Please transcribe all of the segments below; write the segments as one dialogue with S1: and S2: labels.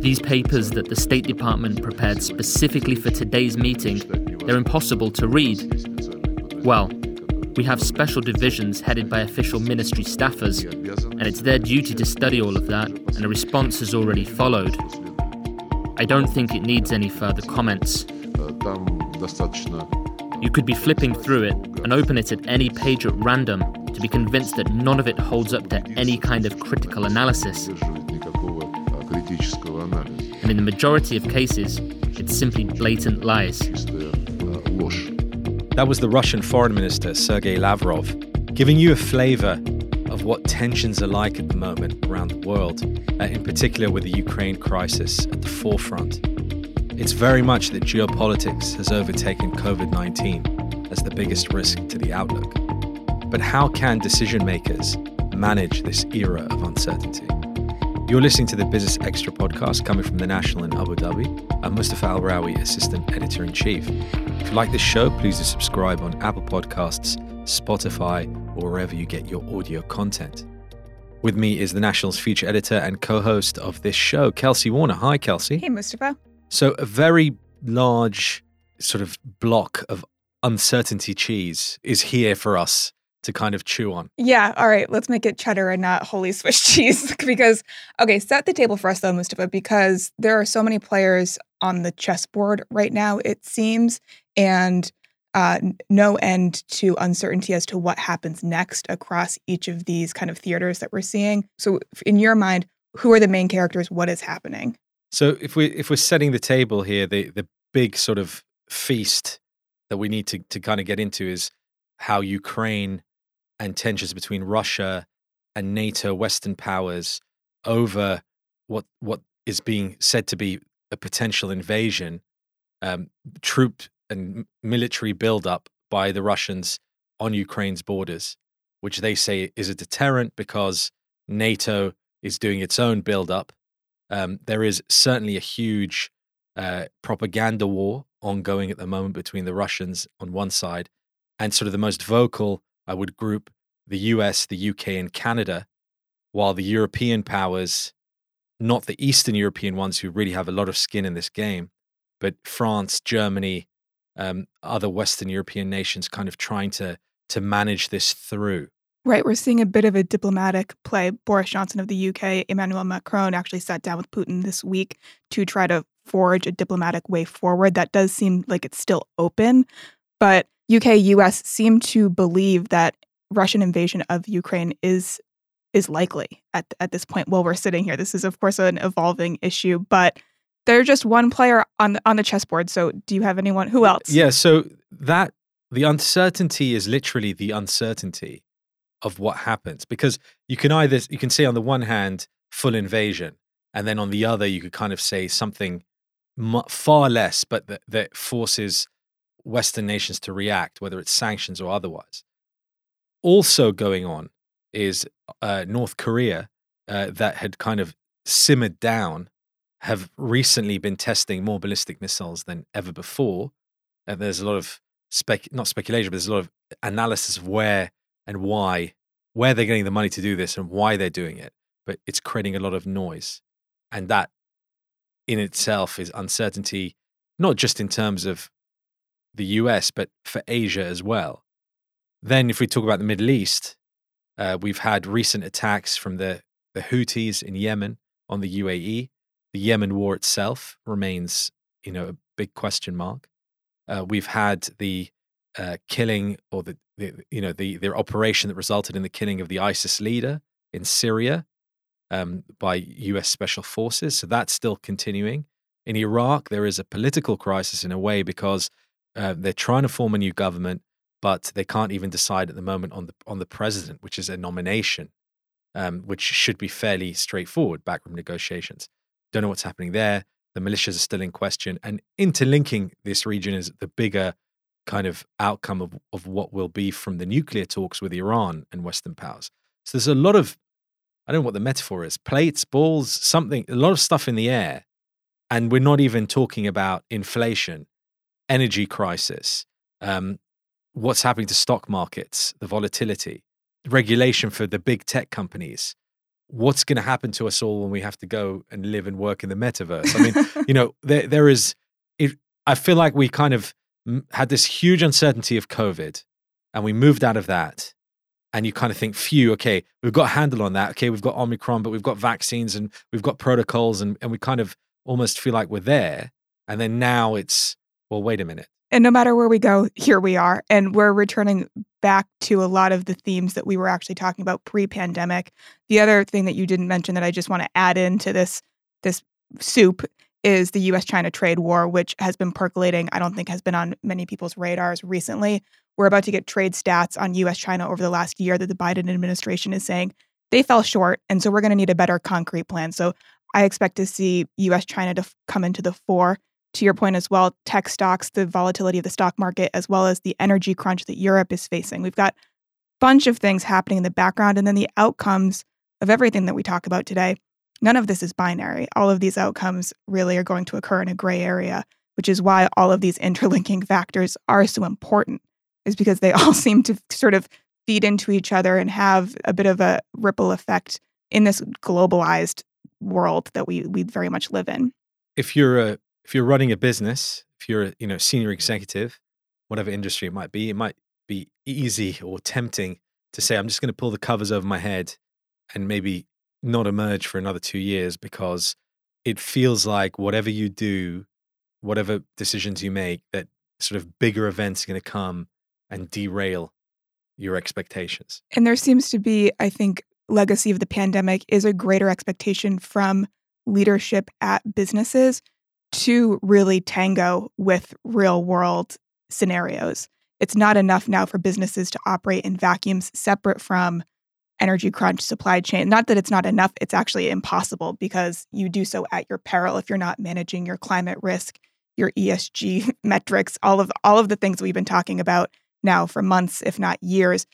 S1: These papers that the State Department prepared specifically for today's meeting, they're impossible to read. Well, we have special divisions headed by official ministry staffers, and it's their duty to study all of that, and a response has already followed. I don't think it needs any further comments. You could be flipping through it and open it at any page at random to be convinced that none of it holds up to any kind of critical analysis. And in the majority of cases, it's simply blatant lies.
S2: That was the Russian Foreign Minister, Sergei Lavrov, giving you a flavor of what tensions are like at the moment around the world, uh, in particular with the Ukraine crisis at the forefront. It's very much that geopolitics has overtaken COVID 19 as the biggest risk to the outlook. But how can decision makers manage this era of uncertainty? You're listening to the Business Extra podcast coming from the National in Abu Dhabi. I'm Mustafa Alrawi, Assistant Editor in Chief. If you like this show, please do subscribe on Apple Podcasts, Spotify, or wherever you get your audio content. With me is the National's feature editor and co host of this show, Kelsey Warner. Hi, Kelsey.
S3: Hey, Mustafa.
S2: So, a very large sort of block of uncertainty cheese is here for us to kind of chew on.
S3: Yeah, all right, let's make it cheddar and not holey Swiss cheese. because, okay, set the table for us though, Mustafa, because there are so many players on the chessboard right now, it seems, and uh, no end to uncertainty as to what happens next across each of these kind of theaters that we're seeing. So, in your mind, who are the main characters? What is happening?
S2: So if we if we're setting the table here, the the big sort of feast that we need to to kind of get into is how Ukraine and tensions between Russia and NATO, Western powers, over what what is being said to be a potential invasion, um, troop and military buildup by the Russians on Ukraine's borders, which they say is a deterrent because NATO is doing its own buildup. Um, there is certainly a huge uh, propaganda war ongoing at the moment between the Russians on one side and sort of the most vocal, I would group the US, the UK, and Canada, while the European powers, not the Eastern European ones who really have a lot of skin in this game, but France, Germany, um, other Western European nations kind of trying to to manage this through.
S3: Right, we're seeing a bit of a diplomatic play. Boris Johnson of the UK, Emmanuel Macron actually sat down with Putin this week to try to forge a diplomatic way forward. That does seem like it's still open, but UK, US seem to believe that Russian invasion of Ukraine is is likely at at this point while we're sitting here. This is of course an evolving issue, but they're just one player on the, on the chessboard. So, do you have anyone who else?
S2: Yeah, so that the uncertainty is literally the uncertainty of what happens because you can either you can say on the one hand full invasion and then on the other you could kind of say something far less but that, that forces western nations to react whether it's sanctions or otherwise also going on is uh, north korea uh, that had kind of simmered down have recently been testing more ballistic missiles than ever before and there's a lot of spec not speculation but there's a lot of analysis of where and why, where they're getting the money to do this and why they're doing it. But it's creating a lot of noise. And that in itself is uncertainty, not just in terms of the US, but for Asia as well. Then, if we talk about the Middle East, uh, we've had recent attacks from the, the Houthis in Yemen on the UAE. The Yemen war itself remains, you know, a big question mark. Uh, we've had the uh, killing or the, the, you know the their operation that resulted in the killing of the ISIS leader in Syria um, by U.S. special forces. So that's still continuing. In Iraq, there is a political crisis in a way because uh, they're trying to form a new government, but they can't even decide at the moment on the on the president, which is a nomination, um, which should be fairly straightforward. Backroom negotiations. Don't know what's happening there. The militias are still in question, and interlinking this region is the bigger kind of outcome of, of what will be from the nuclear talks with Iran and Western powers. So there's a lot of, I don't know what the metaphor is, plates, balls, something, a lot of stuff in the air. And we're not even talking about inflation, energy crisis, um, what's happening to stock markets, the volatility, regulation for the big tech companies, what's going to happen to us all when we have to go and live and work in the metaverse? I mean, you know, there there is. It, I feel like we kind of had this huge uncertainty of COVID, and we moved out of that. And you kind of think, phew, okay, we've got a handle on that. Okay, we've got Omicron, but we've got vaccines and we've got protocols, and, and we kind of almost feel like we're there. And then now it's, well, wait a minute.
S3: And no matter where we go, here we are. And we're returning back to a lot of the themes that we were actually talking about pre-pandemic. The other thing that you didn't mention that I just want to add into this this soup is the US China trade war, which has been percolating, I don't think has been on many people's radars recently. We're about to get trade stats on US China over the last year that the Biden administration is saying they fell short. And so we're going to need a better concrete plan. So I expect to see US China to f- come into the fore to your point as well, tech stocks, the volatility of the stock market, as well as the energy crunch that Europe is facing. We've got a bunch of things happening in the background, and then the outcomes of everything that we talk about today. None of this is binary. All of these outcomes really are going to occur in a gray area, which is why all of these interlinking factors are so important, is because they all seem to sort of feed into each other and have a bit of a ripple effect in this globalized world that we we very much live in.
S2: If you're a if you're running a business, if you're a you know senior mm-hmm. executive, whatever industry it might be, it might be easy or tempting to say, I'm just going to pull the covers over my head and maybe not emerge for another two years because it feels like whatever you do, whatever decisions you make, that sort of bigger events are going to come and derail your expectations.
S3: And there seems to be, I think, legacy of the pandemic is a greater expectation from leadership at businesses to really tango with real world scenarios. It's not enough now for businesses to operate in vacuums separate from energy crunch, supply chain. Not that it's not enough, it's actually impossible because you do so at your peril if you're not managing your climate risk, your ESG metrics, all of all of the things we've been talking about now for months if not years.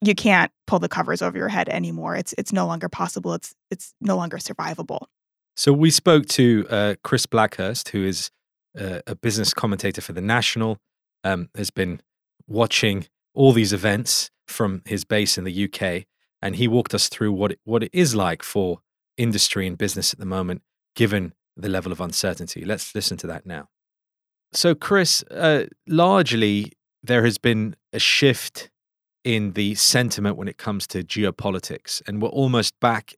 S3: You can't pull the covers over your head anymore. It's it's no longer possible. It's it's no longer survivable.
S2: So we spoke to uh, Chris Blackhurst, who is uh, a business commentator for the National, um, has been watching all these events from his base in the UK, and he walked us through what it, what it is like for industry and business at the moment, given the level of uncertainty. Let's listen to that now. So, Chris, uh, largely there has been a shift in the sentiment when it comes to geopolitics, and we're almost back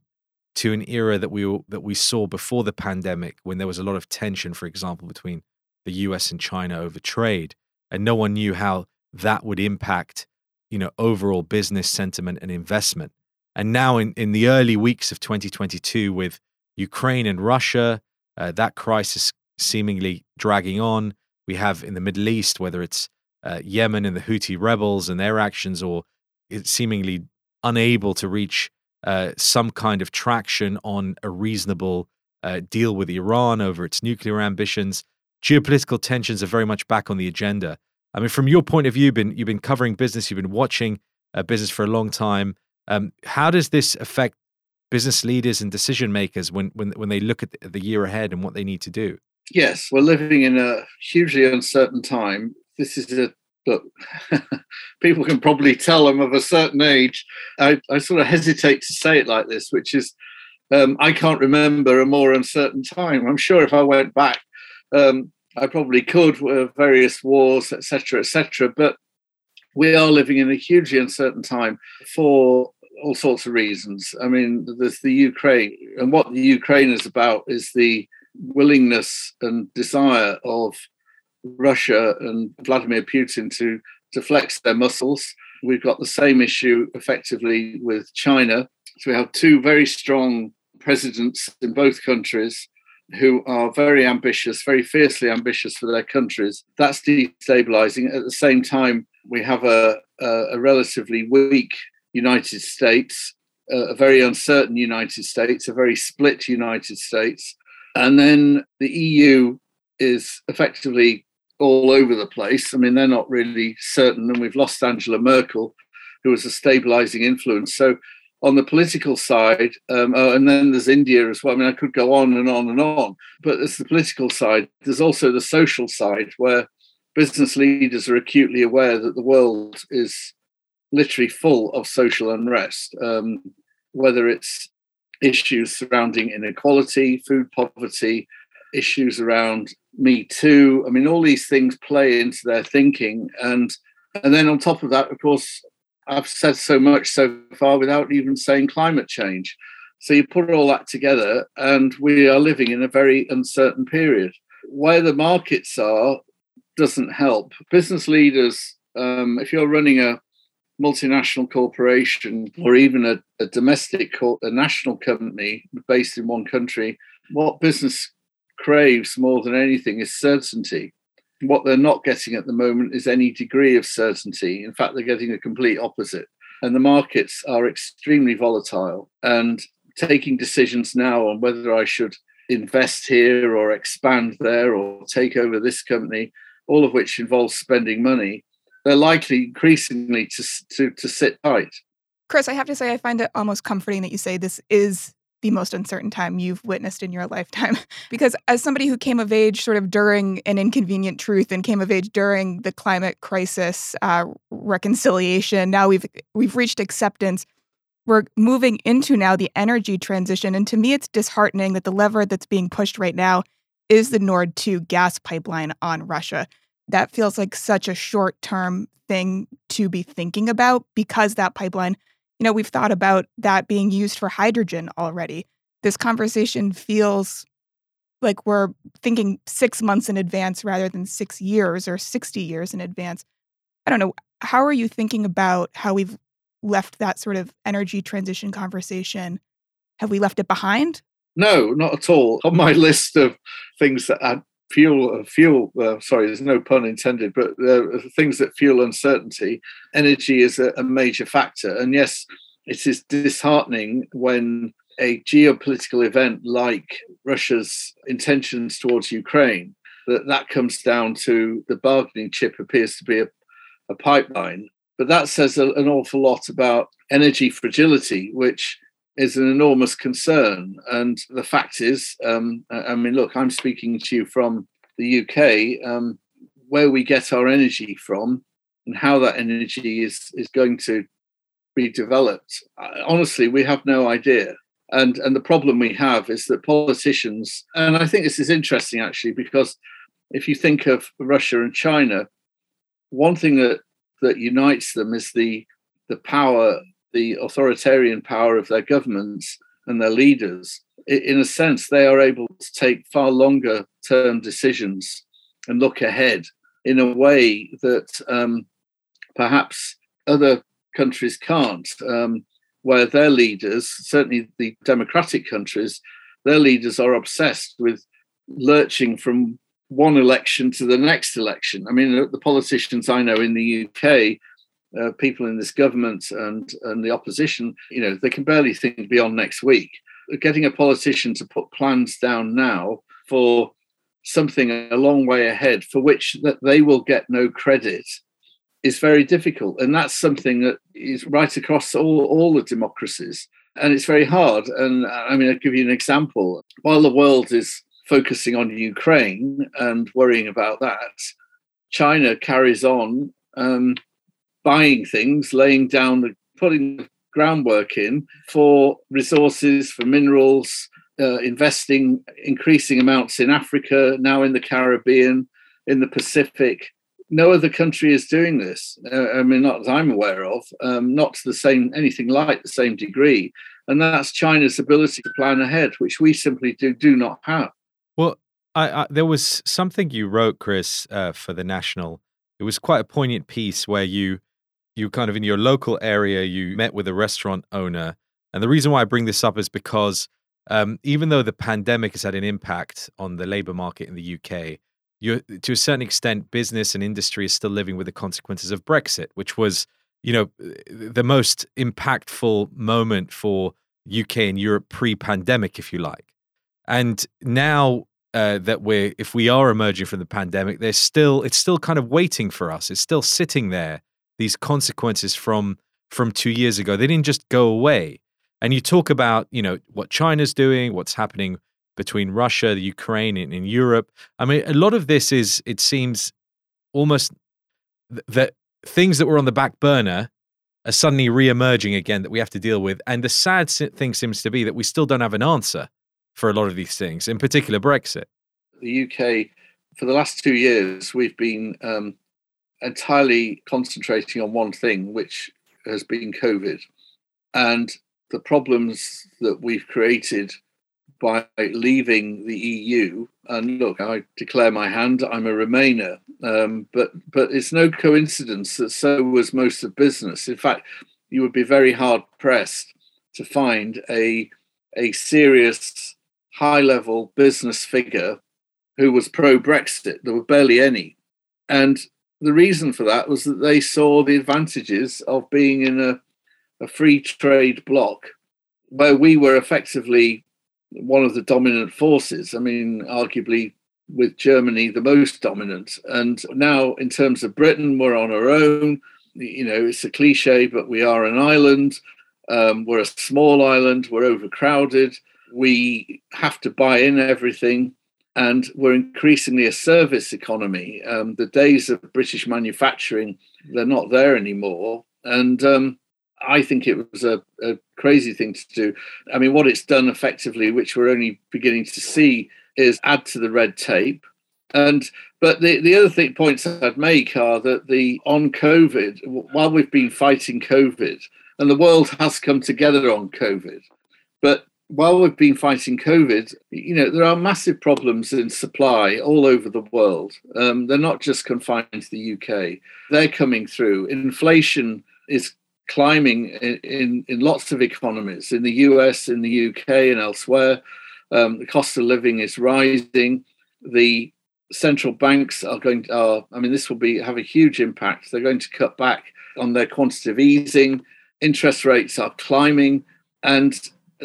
S2: to an era that we that we saw before the pandemic, when there was a lot of tension, for example, between the U.S. and China over trade, and no one knew how that would impact, you know, overall business sentiment and investment. And now, in in the early weeks of 2022, with Ukraine and Russia, uh, that crisis seemingly dragging on, we have in the Middle East, whether it's uh, Yemen and the Houthi rebels and their actions, or it's seemingly unable to reach uh, some kind of traction on a reasonable uh, deal with Iran over its nuclear ambitions. Geopolitical tensions are very much back on the agenda. I mean, from your point of view, you've been, you've been covering business, you've been watching uh, business for a long time. Um, how does this affect business leaders and decision makers when, when, when they look at the year ahead and what they need to do?
S4: Yes, we're living in a hugely uncertain time. This is a but people can probably tell I'm of a certain age. I, I, sort of hesitate to say it like this, which is um, I can't remember a more uncertain time. I'm sure if I went back, um, I probably could, with various wars, etc., etc. But we are living in a hugely uncertain time for all sorts of reasons. I mean, there's the Ukraine, and what the Ukraine is about is the willingness and desire of Russia and Vladimir Putin to, to flex their muscles. We've got the same issue effectively with China. So we have two very strong presidents in both countries who are very ambitious, very fiercely ambitious for their countries. That's destabilizing. At the same time, we have a, a, a relatively weak United States, a, a very uncertain United States, a very split United States. And then the EU is effectively all over the place. I mean, they're not really certain, and we've lost Angela Merkel, who was a stabilizing influence. So, on the political side, um, oh, and then there's India as well. I mean, I could go on and on and on, but there's the political side. There's also the social side where business leaders are acutely aware that the world is literally full of social unrest, um, whether it's issues surrounding inequality, food poverty, issues around Me Too. I mean, all these things play into their thinking. And and then on top of that, of course, I've said so much so far without even saying climate change. So you put all that together, and we are living in a very uncertain period. Where the markets are doesn't help. Business leaders, um, if you're running a multinational corporation or even a, a domestic, a national company based in one country, what business craves more than anything is certainty. What they're not getting at the moment is any degree of certainty. In fact, they're getting a complete opposite. And the markets are extremely volatile. And taking decisions now on whether I should invest here or expand there or take over this company, all of which involves spending money, they're likely increasingly to, to, to sit tight.
S3: Chris, I have to say, I find it almost comforting that you say this is the most uncertain time you've witnessed in your lifetime. because as somebody who came of age sort of during an inconvenient truth and came of age during the climate crisis uh, reconciliation, now we've we've reached acceptance. We're moving into now the energy transition, and to me, it's disheartening that the lever that's being pushed right now is the Nord 2 gas pipeline on Russia. That feels like such a short term thing to be thinking about because that pipeline you know, we've thought about that being used for hydrogen already. This conversation feels like we're thinking six months in advance rather than six years or 60 years in advance. I don't know. How are you thinking about how we've left that sort of energy transition conversation? Have we left it behind?
S4: No, not at all. On my list of things that add fuel uh, fuel uh, sorry there's no pun intended but uh, things that fuel uncertainty. Energy is a, a major factor. And yes it is disheartening when a geopolitical event like russia's intentions towards ukraine that that comes down to the bargaining chip appears to be a, a pipeline. But that says a, an awful lot about energy fragility which is an enormous concern. And the fact is, um, I mean, look, I'm speaking to you from the UK, um, where we get our energy from and how that energy is, is going to be developed. Honestly, we have no idea. And, and the problem we have is that politicians, and I think this is interesting actually, because if you think of Russia and China, one thing that, that unites them is the, the power the authoritarian power of their governments and their leaders, in a sense, they are able to take far longer term decisions and look ahead in a way that um, perhaps other countries can't, um, where their leaders, certainly the democratic countries, their leaders are obsessed with lurching from one election to the next election. I mean, the politicians I know in the UK uh, people in this government and and the opposition, you know, they can barely think beyond next week. Getting a politician to put plans down now for something a long way ahead, for which that they will get no credit, is very difficult, and that's something that is right across all all the democracies, and it's very hard. And I mean, I'll give you an example. While the world is focusing on Ukraine and worrying about that, China carries on um, buying things, laying down the putting groundwork in for resources, for minerals, uh, investing increasing amounts in Africa, now in the Caribbean, in the Pacific. No other country is doing this. Uh, I mean, not that I'm aware of, um, not to the same anything like the same degree. And that's China's ability to plan ahead, which we simply do do not have.
S2: Well, I, I, there was something you wrote, Chris, uh, for the National. It was quite a poignant piece where you you kind of in your local area, you met with a restaurant owner. And the reason why I bring this up is because um, even though the pandemic has had an impact on the labor market in the UK, to a certain extent, business and industry is still living with the consequences of Brexit, which was, you know, the most impactful moment for UK and Europe pre-pandemic, if you like. And now uh, that we're, if we are emerging from the pandemic, there's still, it's still kind of waiting for us. It's still sitting there these consequences from from two years ago. They didn't just go away. And you talk about, you know, what China's doing, what's happening between Russia, the Ukraine, and in Europe. I mean, a lot of this is, it seems, almost th- that things that were on the back burner are suddenly re-emerging again that we have to deal with. And the sad thing seems to be that we still don't have an answer for a lot of these things, in particular Brexit.
S4: The UK, for the last two years, we've been um, entirely concentrating on one thing, which has been COVID. And the problems that we've created by leaving the EU. And look, I declare my hand. I'm a Remainer, um, but but it's no coincidence that so was most of business. In fact, you would be very hard pressed to find a a serious high level business figure who was pro Brexit. There were barely any, and the reason for that was that they saw the advantages of being in a a free trade bloc where we were effectively one of the dominant forces. I mean, arguably with Germany the most dominant. And now, in terms of Britain, we're on our own. You know, it's a cliche, but we are an island. Um, we're a small island. We're overcrowded. We have to buy in everything. And we're increasingly a service economy. Um, the days of British manufacturing, they're not there anymore. And um, I think it was a, a, crazy thing to do. I mean, what it's done effectively, which we're only beginning to see, is add to the red tape. And but the, the other thing points I'd make are that the on COVID, while we've been fighting COVID, and the world has come together on COVID, but while we've been fighting COVID, you know, there are massive problems in supply all over the world. Um, they're not just confined to the UK. They're coming through. Inflation is climbing in, in, in, lots of economies in the US, in the UK, and elsewhere. Um, the cost of living is rising. The central banks are going to, are, I mean, this will be have a huge impact. They're going to cut back on their quantitative easing. Interest rates are climbing. And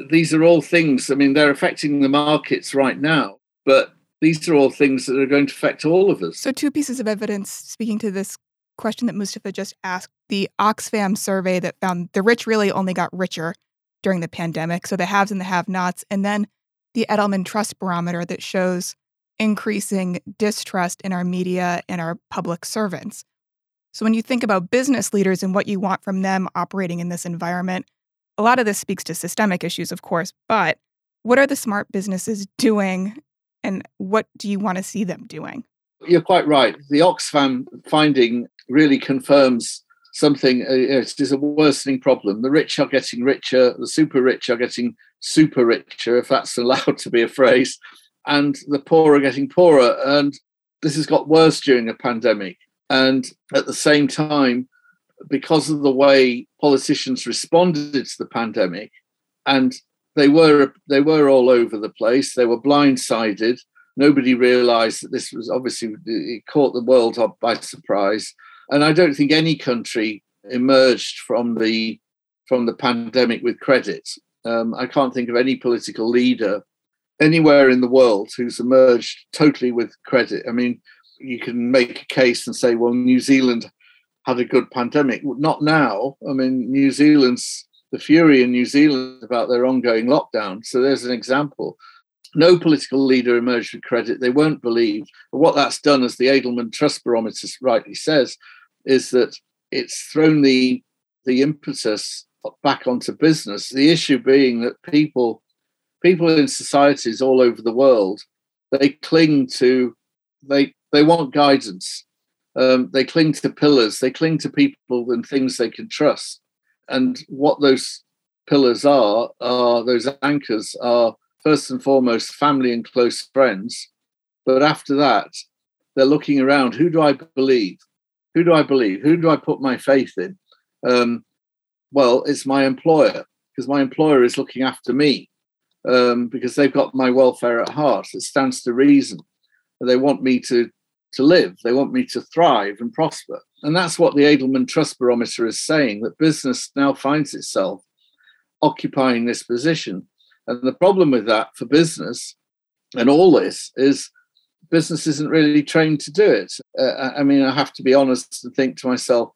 S4: these are all things, I mean, they're affecting the markets right now, but these are all things that are going to affect all of us.
S3: So, two pieces of evidence speaking to this question that Mustafa just asked the Oxfam survey that found the rich really only got richer during the pandemic. So the haves and the have nots. And then the Edelman Trust Barometer that shows increasing distrust in our media and our public servants. So when you think about business leaders and what you want from them operating in this environment, a lot of this speaks to systemic issues, of course, but what are the smart businesses doing and what do you want to see them doing?
S4: You're quite right. The Oxfam finding really confirms something. Uh, it is a worsening problem. The rich are getting richer. The super rich are getting super richer, if that's allowed to be a phrase, and the poor are getting poorer. And this has got worse during a pandemic. And at the same time, because of the way politicians responded to the pandemic, and they were they were all over the place. They were blindsided. Nobody realised that this was obviously it caught the world by surprise. And I don't think any country emerged from the from the pandemic with credit. Um, I can't think of any political leader anywhere in the world who's emerged totally with credit. I mean, you can make a case and say, well, New Zealand had a good pandemic. Not now. I mean, New Zealand's the fury in New Zealand about their ongoing lockdown. So there's an example. No political leader emerged with credit. They won't believe. But what that's done, as the Edelman Trust Barometer rightly says, is that it's thrown the the impetus back onto business. The issue being that people people in societies all over the world they cling to they they want guidance. Um, they cling to pillars. They cling to people and things they can trust. And what those pillars are are those anchors are first and foremost family and close friends. But after that, they're looking around. Who do I believe? Who do I believe? Who do I put my faith in? Um, well, it's my employer because my employer is looking after me um, because they've got my welfare at heart. It stands to reason. They want me to to live. They want me to thrive and prosper. And that's what the Edelman Trust Barometer is saying that business now finds itself occupying this position. And the problem with that for business and all this is business isn't really trained to do it. Uh, I mean, I have to be honest and think to myself,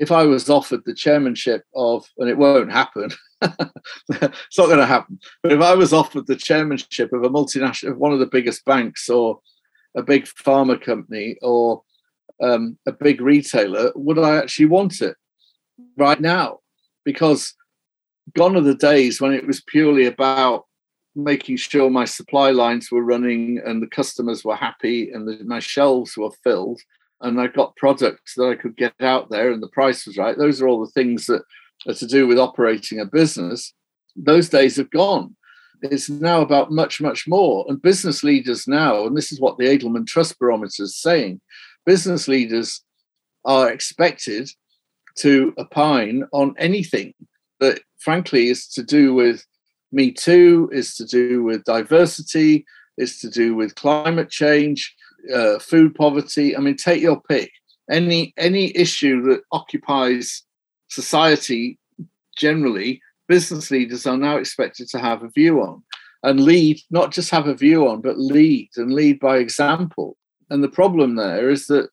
S4: if I was offered the chairmanship of, and it won't happen, it's not going to happen. But if I was offered the chairmanship of a multinational, of one of the biggest banks, or a big pharma company, or um, a big retailer, would I actually want it right now? because gone are the days when it was purely about making sure my supply lines were running and the customers were happy and the, my shelves were filled and I got products that I could get out there and the price was right. Those are all the things that are to do with operating a business. Those days have gone. It's now about much, much more. And business leaders now, and this is what the Edelman Trust Barometer is saying, business leaders are expected to opine on anything that, frankly, is to do with Me Too, is to do with diversity, is to do with climate change, uh, food poverty. I mean, take your pick. Any any issue that occupies society generally, business leaders are now expected to have a view on and lead, not just have a view on, but lead and lead by example. And the problem there is that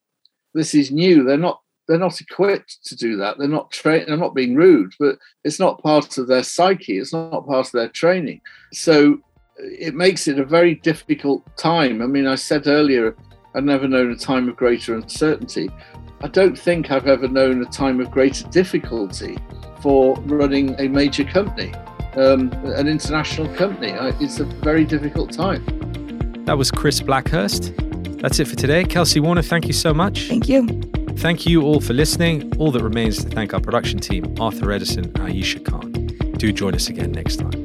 S4: this is new. They're not they're not equipped to do that. They're not trained. They're not being rude, but it's not part of their psyche. It's not part of their training. So uh, it makes it a very difficult time. I mean, I said earlier, I've never known a time of greater uncertainty. I don't think I've ever known a time of greater difficulty for running a major company, um, an international company. It's a very difficult time.
S2: That was Chris Blackhurst. That's it for today. Kelsey Warner, thank you so much.
S3: Thank you.
S2: Thank you all for listening. All that remains to thank our production team, Arthur Edison and Aisha Khan. Do join us again next time.